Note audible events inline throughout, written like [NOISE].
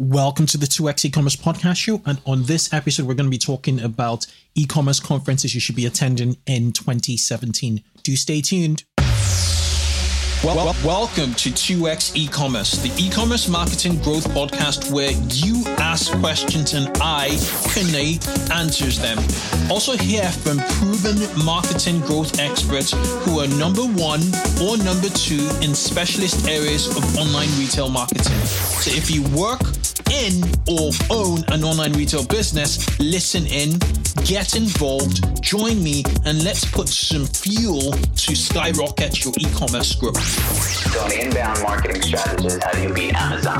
Welcome to the 2x e-commerce podcast show. And on this episode, we're going to be talking about e-commerce conferences you should be attending in 2017. Do stay tuned. Well, well, welcome to 2x e-commerce, the e-commerce marketing growth podcast where you ask questions and I, Kunle, answers them. Also hear from proven marketing growth experts who are number one or number two in specialist areas of online retail marketing. So if you work in or own an online retail business, listen in, get involved, join me, and let's put some fuel to skyrocket your e-commerce growth. So an inbound marketing strategist, how do you beat Amazon?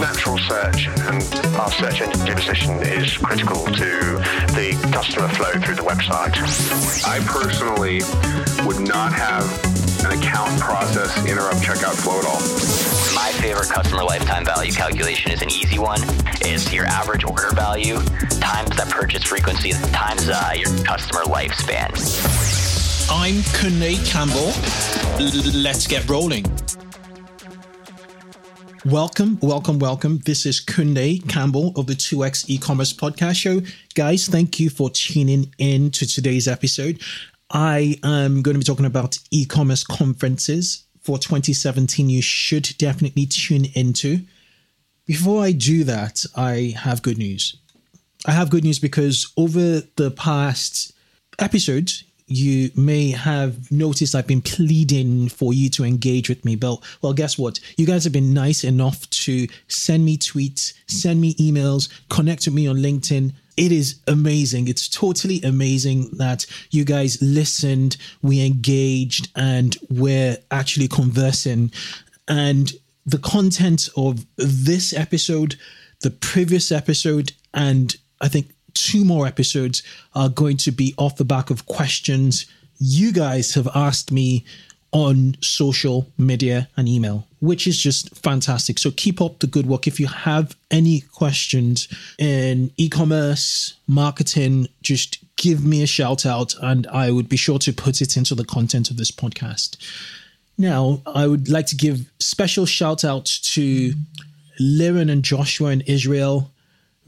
Natural search and our search engine position is critical to the customer flow through the website. I personally would not have an account process interrupt checkout flow at all. My favorite customer lifetime value calculation is an easy one. It's your average order value times that purchase frequency times uh, your customer lifespan. I'm Kunle Campbell. Let's get rolling. Welcome, welcome, welcome. This is Kunle Campbell of the 2x e-commerce podcast show. Guys, thank you for tuning in to today's episode. I am going to be talking about e-commerce conferences for 2017 you should definitely tune into. Before I do that, I have good news. I have good news because over the past episodes, you may have noticed I've been pleading for you to engage with me. But well, guess what? You guys have been nice enough to send me tweets, send me emails, connect with me on LinkedIn. It is amazing. It's totally amazing that you guys listened, we engaged, and we're actually conversing. And the content of this episode, the previous episode, and I think two more episodes are going to be off the back of questions you guys have asked me on social media and email, which is just fantastic. So keep up the good work. If you have any questions in e commerce, marketing, just give me a shout out and I would be sure to put it into the content of this podcast. Now, I would like to give special shout outs to Liren and Joshua in Israel,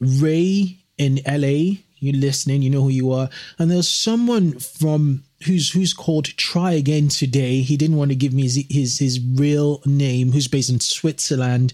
Ray in LA. you're listening, you know who you are. And there's someone from who's who's called Try Again today. He didn't want to give me his his, his real name, who's based in Switzerland.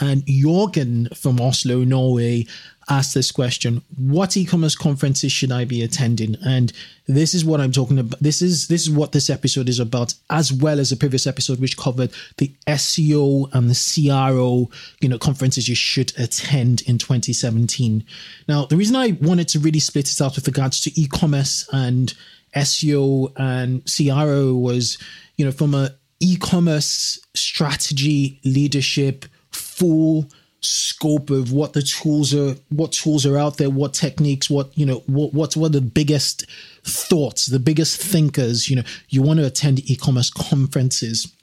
And Jorgen from Oslo, Norway, asked this question what e-commerce conferences should i be attending? And this is what i'm talking about this is this is what this episode is about as well as the previous episode which covered the seo and the cro you know conferences you should attend in 2017 now the reason i wanted to really split it out with regards to e-commerce and seo and cro was you know from a e-commerce strategy leadership full scope of what the tools are what tools are out there what techniques what you know what what's what are the biggest thoughts the biggest thinkers you know you want to attend e-commerce conferences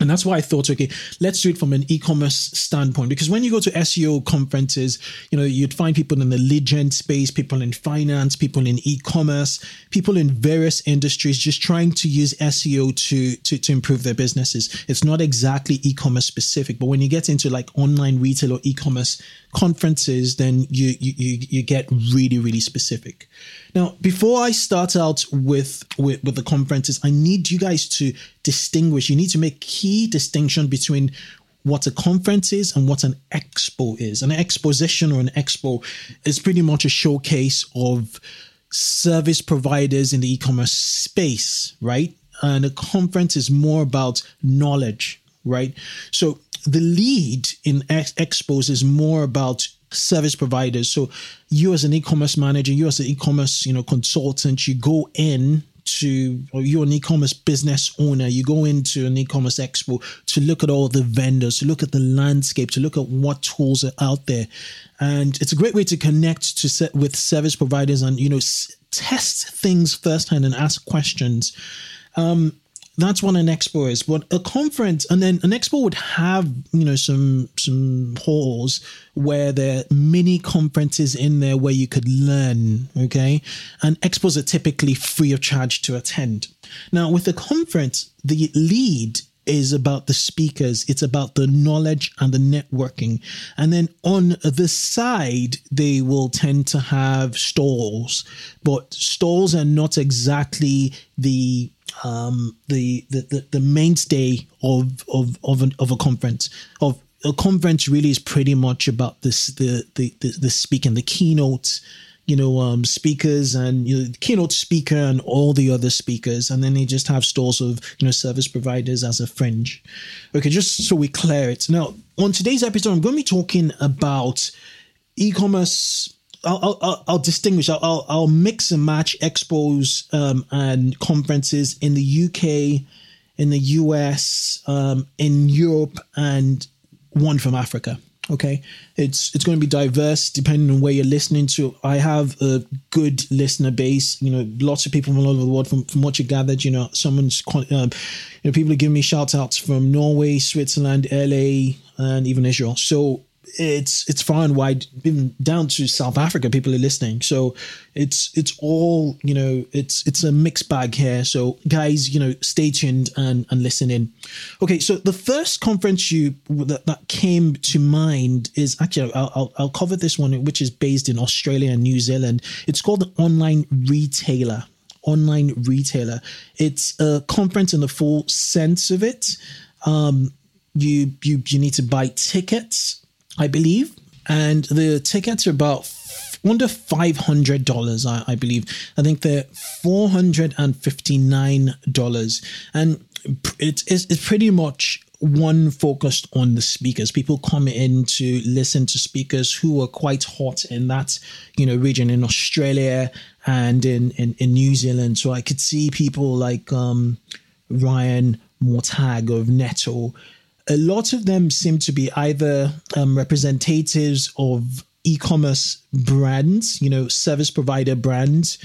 and that's why I thought, okay, let's do it from an e-commerce standpoint. Because when you go to SEO conferences, you know, you'd find people in the lead gen space, people in finance, people in e-commerce, people in various industries just trying to use SEO to, to, to improve their businesses. It's not exactly e-commerce specific, but when you get into like online retail or e-commerce conferences, then you you you, you get really, really specific. Now, before I start out with, with with the conferences, I need you guys to distinguish. You need to make key distinction between what a conference is and what an expo is. An exposition or an expo is pretty much a showcase of service providers in the e-commerce space, right? And a conference is more about knowledge, right? So the lead in ex- expos is more about service providers. So you as an e-commerce manager, you as an e-commerce, you know, consultant, you go in to or you're an e-commerce business owner you go into an e-commerce expo to look at all the vendors to look at the landscape to look at what tools are out there and it's a great way to connect to set with service providers and you know s- test things firsthand and ask questions um, that's what an expo is but a conference and then an expo would have you know some some halls where there are mini conferences in there where you could learn okay and expos are typically free of charge to attend now with a conference the lead is about the speakers, it's about the knowledge and the networking. And then on the side, they will tend to have stalls, but stalls are not exactly the um, the, the, the the mainstay of of of, an, of a conference of a conference really is pretty much about this the the the, the speaking the keynotes you know, um, speakers and you know, keynote speaker and all the other speakers, and then they just have stalls of you know service providers as a fringe. Okay, just so we clear it. Now, on today's episode, I'm going to be talking about e-commerce. I'll, I'll, I'll distinguish. I'll, I'll, mix and match expos um, and conferences in the UK, in the US, um, in Europe, and one from Africa. Okay, it's it's going to be diverse depending on where you're listening to. I have a good listener base. You know, lots of people from all over the world. From, from what you gathered, you know, someone's um, you know people are giving me shout outs from Norway, Switzerland, LA, and even Israel. So it's it's far and wide, even down to South Africa. People are listening, so it's it's all you know. It's it's a mixed bag here. So guys, you know, stay tuned and and listen in. Okay, so the first conference you that, that came to mind is actually I'll, I'll I'll cover this one, which is based in Australia and New Zealand. It's called the Online Retailer online retailer. It's a conference in the full sense of it. Um, you you you need to buy tickets I believe, and the tickets are about under five hundred dollars. I, I, believe. I think they're four hundred and it's, it's it's pretty much one focused on the speakers. People come in to listen to speakers who are quite hot in that you know region in Australia and in in, in New Zealand. So I could see people like um, Ryan Mortag of Netto a lot of them seem to be either um, representatives of e-commerce brands, you know, service provider brands,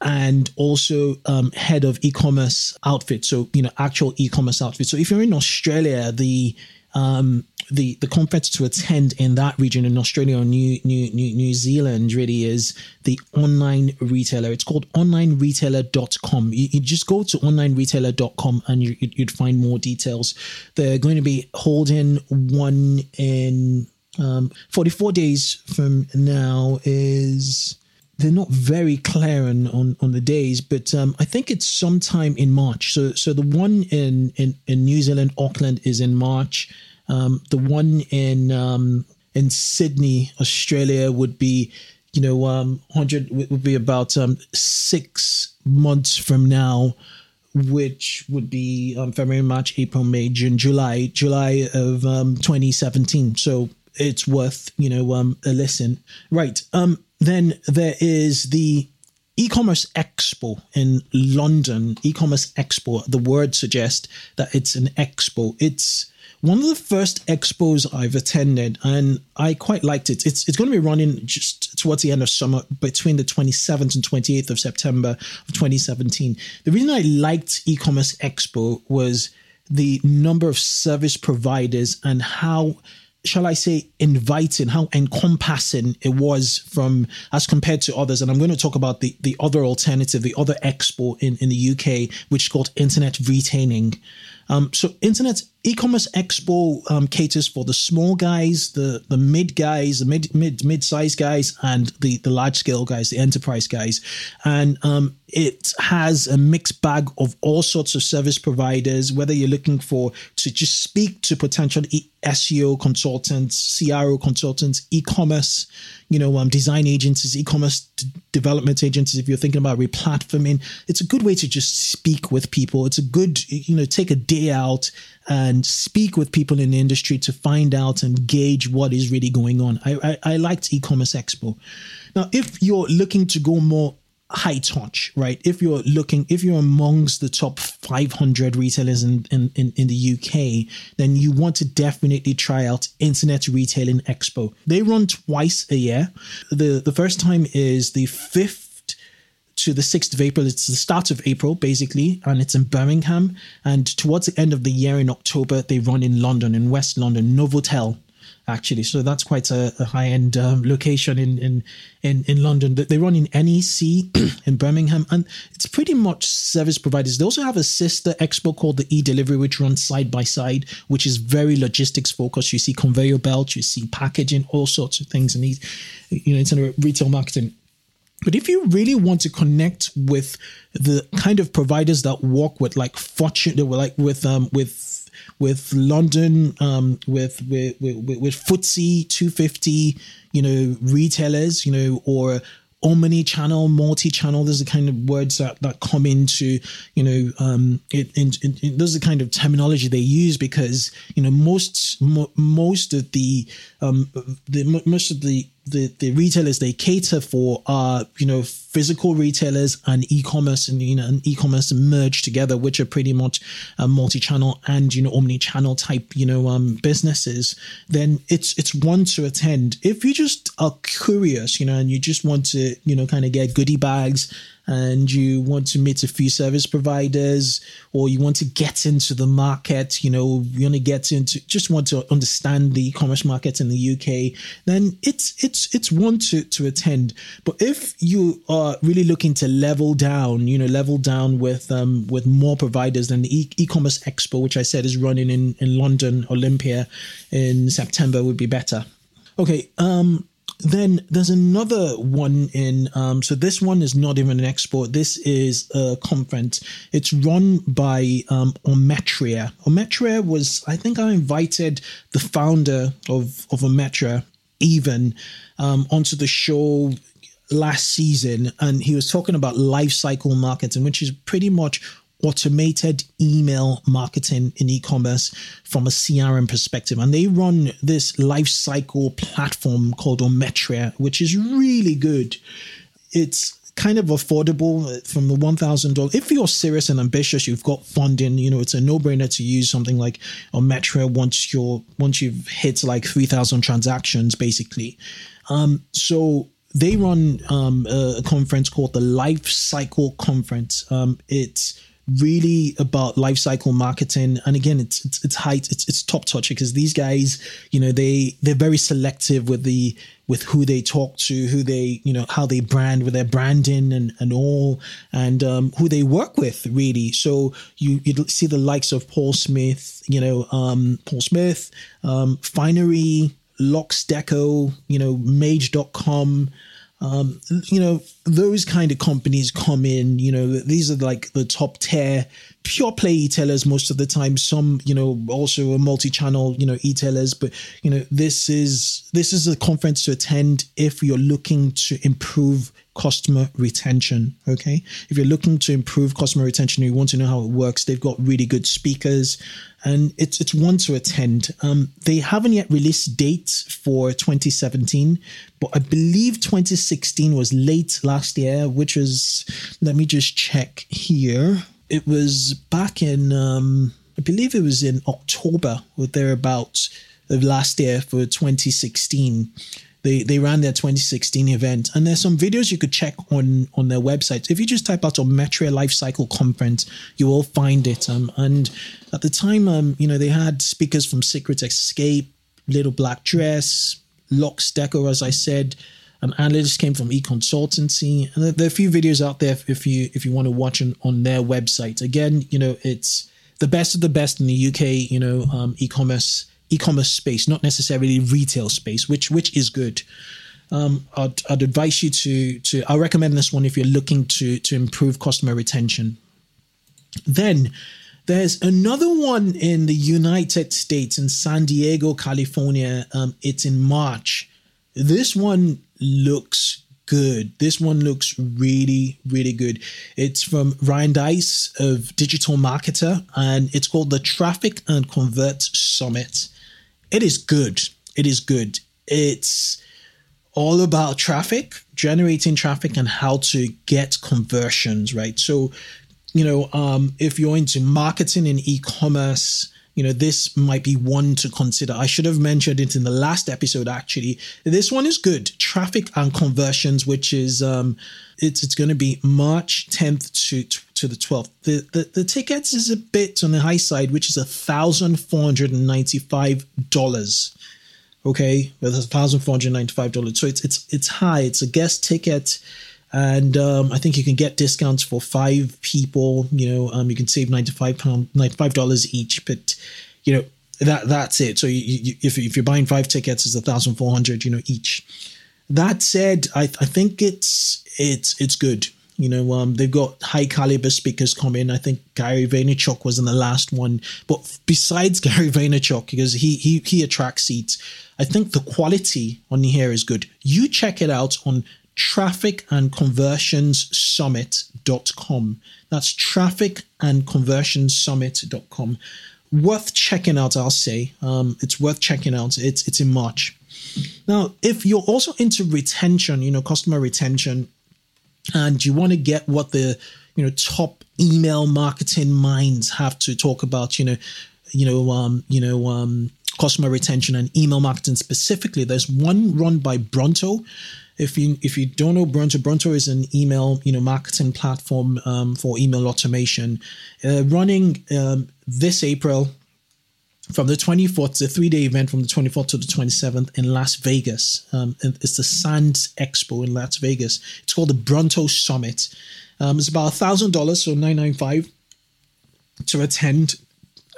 and also um, head of e-commerce outfits. So you know, actual e-commerce outfits. So if you're in Australia, the um, the the conference to attend in that region in Australia or New New New, New Zealand really is the online retailer. It's called onlineretailer.com. You, you just go to onlineretailer.com and you, you'd find more details. They're going to be holding one in um, 44 days from now is they're not very clear on, on, on the days, but um, I think it's sometime in March. So so the one in, in, in New Zealand, Auckland, is in March. Um, the one in um, in Sydney, Australia, would be you know um, hundred would be about um, six months from now, which would be um, February, March, April, May, June, July, July of um, 2017. So it's worth you know a listen. Right. Then there is the e-commerce expo in London. E-commerce expo. The word suggests that it's an expo. It's one of the first expos I've attended, and I quite liked it. It's it's going to be running just towards the end of summer, between the 27th and 28th of September of 2017. The reason I liked e-commerce expo was the number of service providers and how shall I say, inviting, how encompassing it was from as compared to others. And I'm going to talk about the, the other alternative, the other expo in, in the UK, which is called internet retailing. Um, so internet e-commerce expo um, caters for the small guys, the the mid guys, the mid mid mid size guys, and the the large scale guys, the enterprise guys, and um, it has a mixed bag of all sorts of service providers. Whether you're looking for to just speak to potential SEO consultants, CRO consultants, e-commerce, you know, um, design agencies, e-commerce d- development agencies. If you're thinking about replatforming, it's a good way to just speak with people. It's a good, you know, take a day out and speak with people in the industry to find out and gauge what is really going on. I, I, I liked e-commerce expo. Now, if you're looking to go more high touch, right? If you're looking, if you're amongst the top 500 retailers in, in, in, in, the UK, then you want to definitely try out Internet Retailing Expo. They run twice a year. The, the first time is the 5th to the 6th of April. It's the start of April, basically, and it's in Birmingham. And towards the end of the year in October, they run in London, in West London, Novotel actually. So that's quite a, a high end um, location in, in in in London. They run in NEC [CLEARS THROAT] in Birmingham, and it's pretty much service providers. They also have a sister expo called the E Delivery, which runs side by side, which is very logistics focused. You see conveyor belts, you see packaging, all sorts of things, and these, you know, it's in retail marketing. But if you really want to connect with the kind of providers that work with like Fortune, that were like with um with with London, um, with with with, with FTSE 250, you know, retailers, you know, or omni-channel, multi-channel. Those are the kind of words that, that come into, you know, um, it, in, in, those are the kind of terminology they use because, you know, most, mo- most of the, um, the, most of the, the, the retailers they cater for are, you know, physical retailers and e-commerce and, you know, and e-commerce merged together, which are pretty much a multi-channel and, you know, omni-channel type, you know, um, businesses, then it's, it's one to attend. If you just are curious, you know, and you just want to, you know, kind of get goodie bags and you want to meet a few service providers or you want to get into the market, you know, you want to get into just want to understand the e-commerce market in the UK, then it's it's it's one to to attend. But if you are really looking to level down, you know, level down with um with more providers than the e- e-commerce expo, which I said is running in in London Olympia in September would be better. Okay, um then there's another one in um, so this one is not even an export this is a conference. It's run by um, ometria. Ometria was i think i invited the founder of of ometria even um, onto the show last season and he was talking about life cycle marketing which is pretty much automated email marketing in e-commerce from a CRM perspective. And they run this life cycle platform called Ometria, which is really good. It's kind of affordable from the $1,000. If you're serious and ambitious, you've got funding, you know, it's a no-brainer to use something like Ometria once you're, once you've hit like 3,000 transactions, basically. Um, so they run um, a conference called the Life Cycle Conference. Um, it's really about life cycle marketing and again it's it's it's high it's, it's top touch because these guys you know they they're very selective with the with who they talk to who they you know how they brand with their branding and and all and um, who they work with really so you you see the likes of paul smith you know um, paul smith um, finery LuxDeco you know Made.com um, you know, those kind of companies come in, you know, these are like the top tier pure play e-tailers most of the time. Some, you know, also a multi-channel, you know, e-tailers, but you know, this is this is a conference to attend if you're looking to improve customer retention. Okay. If you're looking to improve customer retention, you want to know how it works, they've got really good speakers and it's it's one to attend. Um, they haven't yet released dates for 2017, but I believe 2016 was late last year, which is let me just check here. It was back in um, I believe it was in October or thereabouts of last year for 2016 they they ran their 2016 event and there's some videos you could check on on their website. If you just type out Ometria life cycle conference you will find it um, and at the time um, you know they had speakers from secret escape little black dress LuxDeco as i said an analyst came from e-consultancy and there are a few videos out there if you if you want to watch on, on their website. Again you know it's the best of the best in the uk you know um, e-commerce e-commerce space, not necessarily retail space, which which is good. Um, I'd, I'd advise you to to I recommend this one if you're looking to to improve customer retention. Then there's another one in the United States in San Diego, California. Um, it's in March. This one looks good. This one looks really, really good. It's from Ryan Deiss of Digital Marketer, and it's called the Traffic and Convert Summit it is good. It is good. It's all about traffic, generating traffic, and how to get conversions, right? So, you know, um, if you're into marketing and e commerce, you know, this might be one to consider. I should have mentioned it in the last episode, actually. This one is good traffic and conversions, which is, um, it's, it's going to be March 10th to, to the 12th. The, the, the tickets is a bit on the high side, which is a $1,495. Okay, with a thousand four hundred ninety five dollars. So it's it's it's high. It's a guest ticket, and um, I think you can get discounts for five people. You know, um, you can save ninety five pound ninety five dollars each. But you know that that's it. So you, you, if if you're buying five tickets, it's a thousand four hundred. You know each. That said, I I think it's it's it's good. You know, um, they've got high caliber speakers coming. I think Gary Vaynerchuk was in the last one. But besides [LAUGHS] Gary Vaynerchuk, because he he he attracts seats, I think the quality on here is good. You check it out on traffic and conversions summit.com. That's traffic and conversions summit.com. Worth checking out, I'll say. Um, it's worth checking out. It's it's in March. Now, if you're also into retention, you know, customer retention, and you want to get what the you know top email marketing minds have to talk about you know you know um you know um customer retention and email marketing specifically there's one run by Bronto if you if you don't know Bronto, Bronto is an email you know marketing platform um, for email automation, uh, running um, this April from the 24th, it's a three day event from the 24th to the 27th in Las Vegas. Um, it's the Sands Expo in Las Vegas. It's called the Bronto Summit. Um, it's about $1,000, so 995 to attend.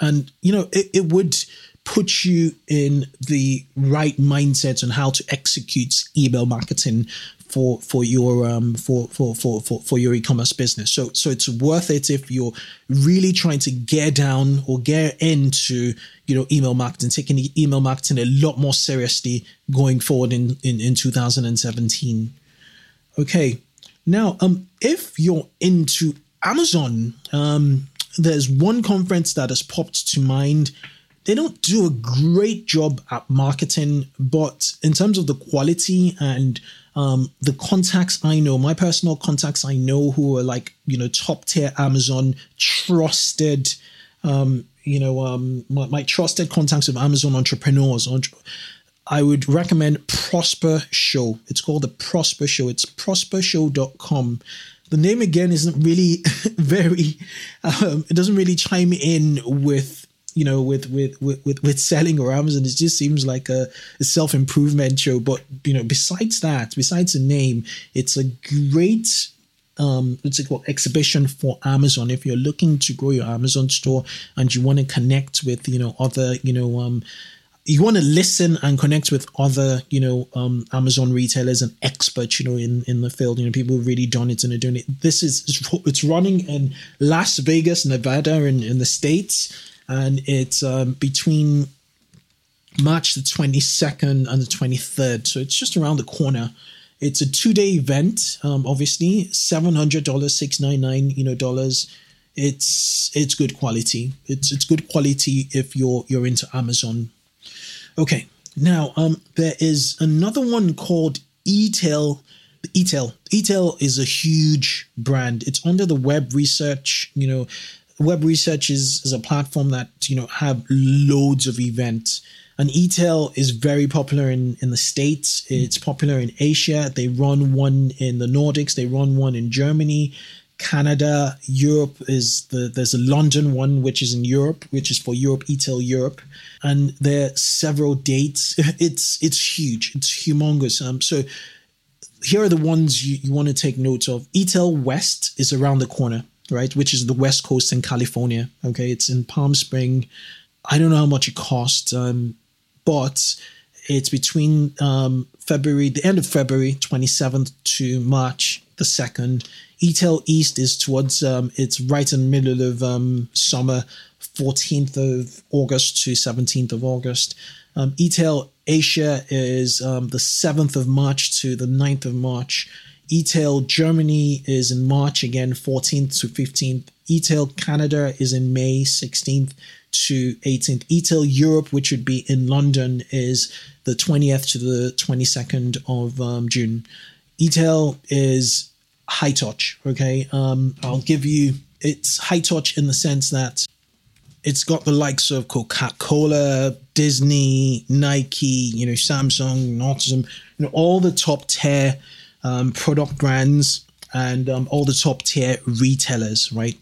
And, you know, it, it would put you in the right mindset on how to execute email marketing for for your um for for for for, for your e-commerce business. So so it's worth it if you're really trying to get down or get into you know email marketing taking email marketing a lot more seriously going forward in in, in 2017 okay. Now um if you're into amazon um there's one conference that has popped to mind they don't do a great job at marketing, but in terms of the quality and um, the contacts I know, my personal contacts I know who are like, you know, top tier Amazon trusted, um, you know, um, my, my, trusted contacts of Amazon entrepreneurs. I would recommend Prosper Show. It's called the Prosper Show. It's prospershow.com. The name again isn't really [LAUGHS] very, um, it doesn't really chime in with you know, with with with with, selling or Amazon, it just seems like a, a self improvement show. But you know, besides that, besides the name, it's a great um what's it called exhibition for Amazon. If you're looking to grow your Amazon store and you want to connect with you know other you know um you want to listen and connect with other, you know, um, Amazon retailers and experts, you know, in, in the field, you know, people who've really done it and are doing it. This is, it's running in Las Vegas, Nevada in, in the States and it's um, between March the 22nd and the 23rd. So it's just around the corner. It's a two-day event. Um, obviously, seven hundred dollars, six nine nine, you know, dollars. It's it's good quality. It's it's good quality if you're you're into Amazon. Okay, now um, there is another one called eTail. eTail. eTail is a huge brand. It's under the web research, you know, web research is, is a platform that you know have loads of events and eTail is very popular in, in the States. It's popular in Asia. They run one in the Nordics. They run one in Germany, Canada, Europe is the there's a London one which is in Europe, which is for Europe, eTail Europe. And there are several dates. [LAUGHS] It's it's huge. It's humongous. Um so here are the ones you, you want to take note of. eTail West is around the corner right? Which is the West Coast in California. Okay, it's in Palm Spring. I don't know how much it costs, um, but it's between um, February, the end of February 27th to March the 2nd. eTail East is towards, um, it's right in the middle of um, summer, 14th of August to 17th of August. Um, eTail Asia is um, the 7th of March to the 9th of March. eTail Germany is in March again, 14th to 15th. eTail Canada is in May 16th to 18th. eTail Europe, which would be in London, is the 20th to the 22nd of um, June. eTail is high touch. Okay, um, I'll give you it's high touch in the sense that it's got the likes of Coca Cola, Disney, Nike, you know, Samsung, Autism, you know, all the top tier um, product brands and um, all the top tier retailers, right?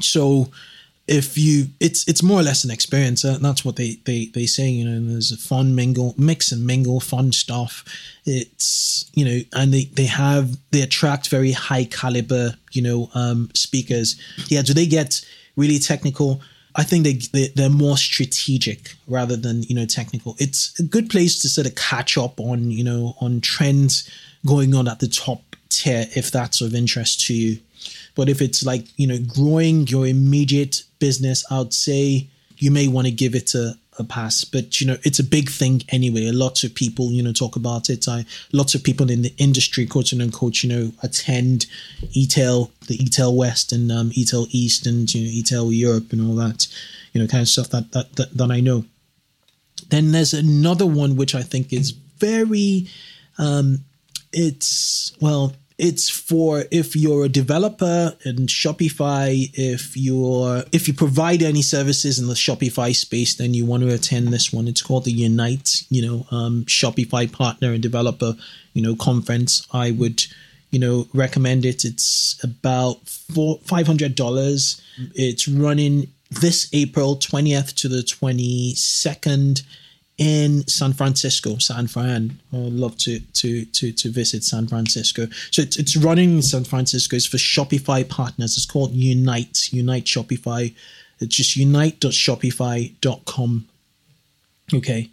So if you it's it's more or less an experience uh, that's what they they they say you know there's a fun mingle mix and mingle fun stuff it's you know and they they have they attract very high caliber you know um speakers yeah do they get really technical I think they, they they're more strategic rather than you know technical. It's a good place to sort of catch up on you know on trends going on at the top tier if that's of interest to you. But if it's like you know growing your immediate business, I'd say you may want to give it a, a pass. But you know, it's a big thing anyway. Lots of people, you know, talk about it. I lots of people in the industry, quote unquote, you know, attend eTail, the eTail West and um, eTail East and you know, eTail Europe and all that, you know, kind of stuff that that that, that I know. Then there's another one which I think is very um it's well it's for if you're a developer in Shopify, if you're if you provide any services in the Shopify space, then you want to attend this one. It's called the Unite, you know, um, Shopify partner and developer, you know, conference. I would, you know, recommend it. It's about four five hundred dollars. It's running this April twentieth to the twenty second in San Francisco, San Fran. I'd love to to to to visit San Francisco. So it's it's running in San Francisco. It's for Shopify partners. It's called Unite, Unite Shopify. It's just unite.shopify.com. Okay.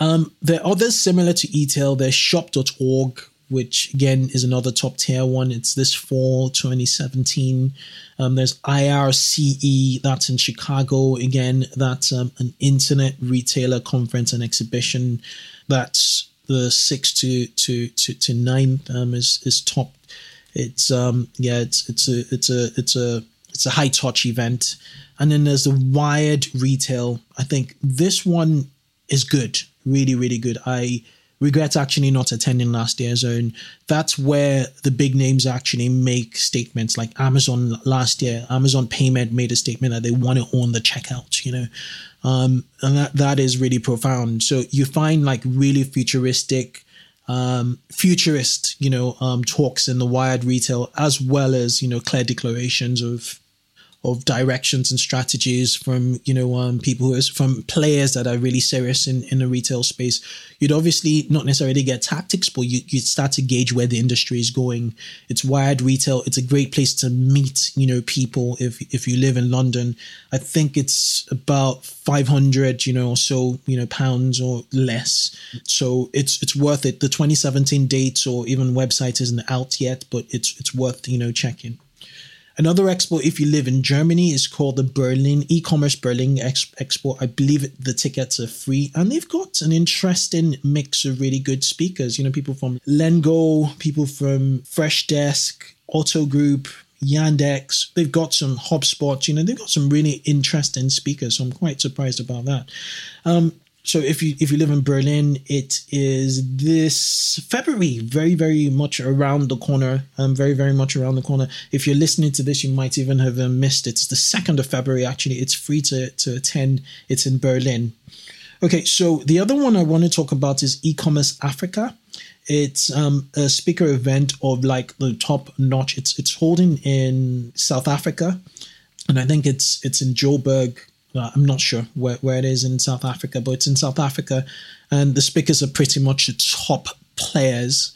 Um, there are others similar to eTail. There's shop.org, which again is another top tier one. It's this fall 2017. Um, there's IRCE, that's in Chicago. Again, that's um, an internet retailer conference and exhibition. That's the 6th to, to, to, to 9th um, is, is top. It's um yeah it's it's a it's a it's a it's a high touch event, and then there's the Wired Retail. I think this one is good, really really good. I regret actually not attending last year's own. That's where the big names actually make statements like Amazon last year. Amazon Payment made a statement that they want to own the checkout, you know. Um, and that, that is really profound. So you find like really futuristic, um, futurist, you know, um, talks in the wired retail, as well as, you know, clear declarations of of directions and strategies from you know um, people who is from players that are really serious in, in the retail space. You'd obviously not necessarily get tactics but you, you'd start to gauge where the industry is going. It's wired retail. It's a great place to meet you know people if if you live in london. I think it's about 500 you know or so you know pounds or less. So it's it's worth it. The 2017 dates or even website isn't out yet but it's it's worth you know checking Another expo, if you live in Germany, is called the Berlin e-commerce Berlin Expo. I believe the tickets are free, and they've got an interesting mix of really good speakers. You know, people from Lengow, people from Freshdesk, Otto Group, Yandex. They've got some HubSpot. You know, they've got some really interesting speakers. So I'm quite surprised about that. Um, so if you if you live in Berlin, it is this February, very very much around the corner. Um, very very much around the corner. If you're listening to this, you might even have uh, missed it. It's the second of February. Actually, it's free to to attend. It's in Berlin. Okay, so the other one I want to talk about is e-commerce Africa. It's um, a speaker event of like the top notch. It's it's holding in South Africa, and I think it's it's in Joburg, I'm not sure where, where it is in South Africa, but it's in South Africa. And the speakers are pretty much the top players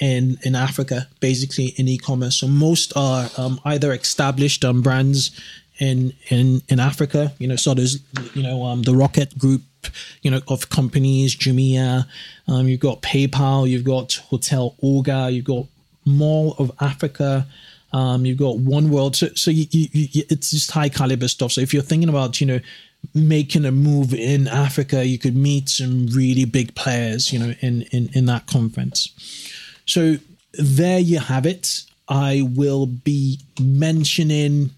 in, in Africa, basically in e-commerce. So most are um, either established um, brands in, in, in Africa, you know, so there's, you know, um, the Rocket Group, you know, of companies, Jumia, um, you've got PayPal, you've got Hotel Orga, you've got Mall of Africa, um, you've got One World, so so you, you, you, it's just high caliber stuff. So if you're thinking about you know making a move in Africa, you could meet some really big players, you know, in in in that conference. So there you have it. I will be mentioning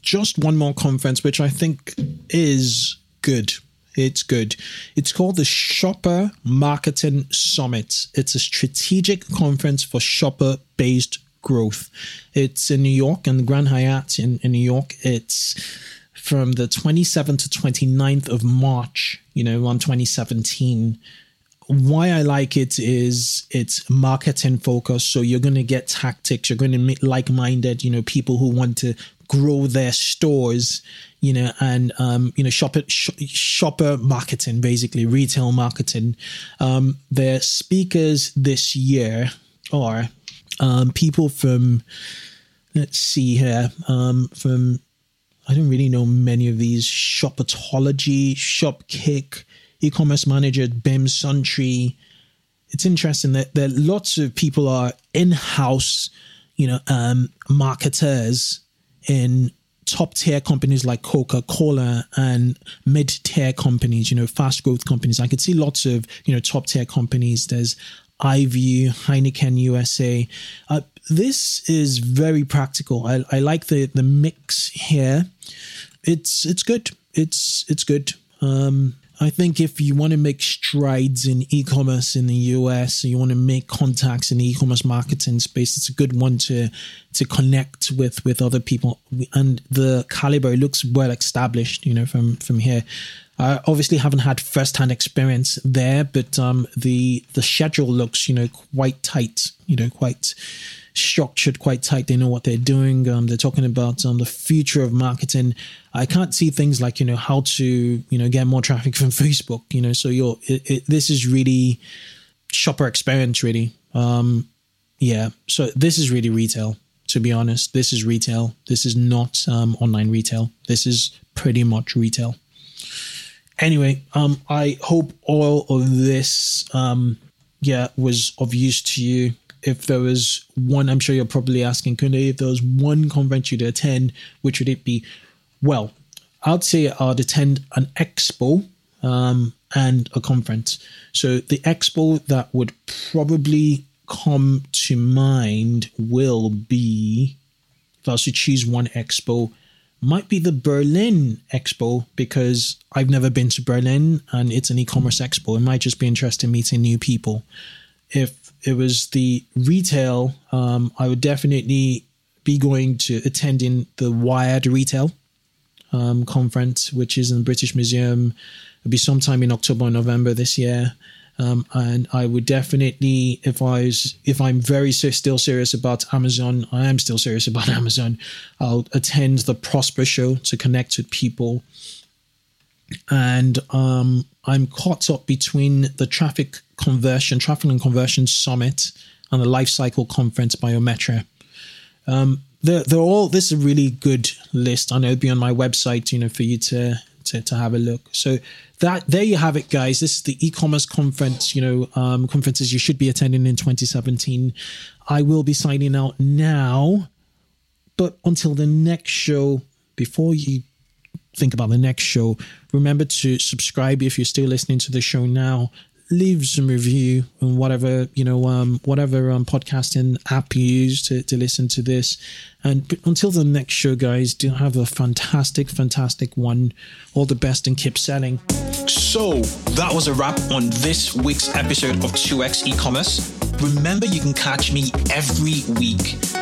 just one more conference, which I think is good. It's good. It's called the Shopper Marketing Summit. It's a strategic conference for shopper based growth. It's in New York and the Grand Hyatt in, in New York. It's from the 27th to 29th of March, you know, on 2017. why I like it is it's marketing focused. So you're going to get tactics. You're going to meet like minded, you know, people who want to grow their stores, you know, and um, you know, shopper sh- shopper marketing, basically retail marketing. Um, their speakers this year are um, people from let's see here um, from I don't really know many of these Shopatology, Shopkick, e-commerce manager, Beam Suntory. It's interesting that that lots of people are in-house, you know, um, marketers in top tier companies like Coca Cola and mid tier companies, you know, fast growth companies. I could see lots of, you know, top tier companies. There's iView, Heineken USA. Uh, this is very practical. I, I like the the mix here. It's it's good. It's it's good. Um, I think if you want to make strides in e-commerce in the US, you want to make contacts in the e-commerce marketing space, it's a good one to to connect with with other people. And the caliber looks well established, you know, from from here. I obviously haven't had first-hand experience there, but um, the the schedule looks, you know, quite tight. You know, quite structured quite tight. They know what they're doing. Um, they're talking about um, the future of marketing. I can't see things like you know how to you know get more traffic from [LAUGHS] Facebook. You know, so you're it, it, this is really shopper experience really. Um, yeah, so this is really retail. To be honest, this is retail. This is not um, online retail. This is pretty much retail. Anyway, um, I hope all of this, um, yeah, was of use to you if there was one, I'm sure you're probably asking, Kunle, if there was one conference you'd attend, which would it be? Well, I'd say I'd attend an expo um, and a conference. So the expo that would probably come to mind will be, if I was to choose one expo, might be the Berlin Expo because I've never been to Berlin and it's an e-commerce expo. It might just be interesting meeting new people. If it was the retail, um, I would definitely be going to attending the Wired Retail um, conference, which is in the British Museum. It'll be sometime in October or November this year. Um, and I would definitely, if I was, if I'm very still serious about Amazon, I am still serious about [LAUGHS] Amazon. I'll attend the Prosper Show to connect with people and um, I'm caught up between the traffic conversion, traffic and conversion summit, and the life cycle conference by Ometria. Um, they're, they're all this is a really good list. I know it'll be on my website, you know, for you to, to to have a look. So that there you have it, guys. This is the e-commerce conference, you know, um, conferences you should be attending in 2017. I will be signing out now, but until the next show, before you think about the next show, remember to subscribe if you're still listening to the show now. Leave some review on whatever you know, um, whatever um, podcasting app you use to, to listen to this. And until the next show, guys, do have a fantastic, fantastic one. All the best and keep selling. So that was a wrap on this week's episode of 2x e-commerce. Remember, you can catch me every week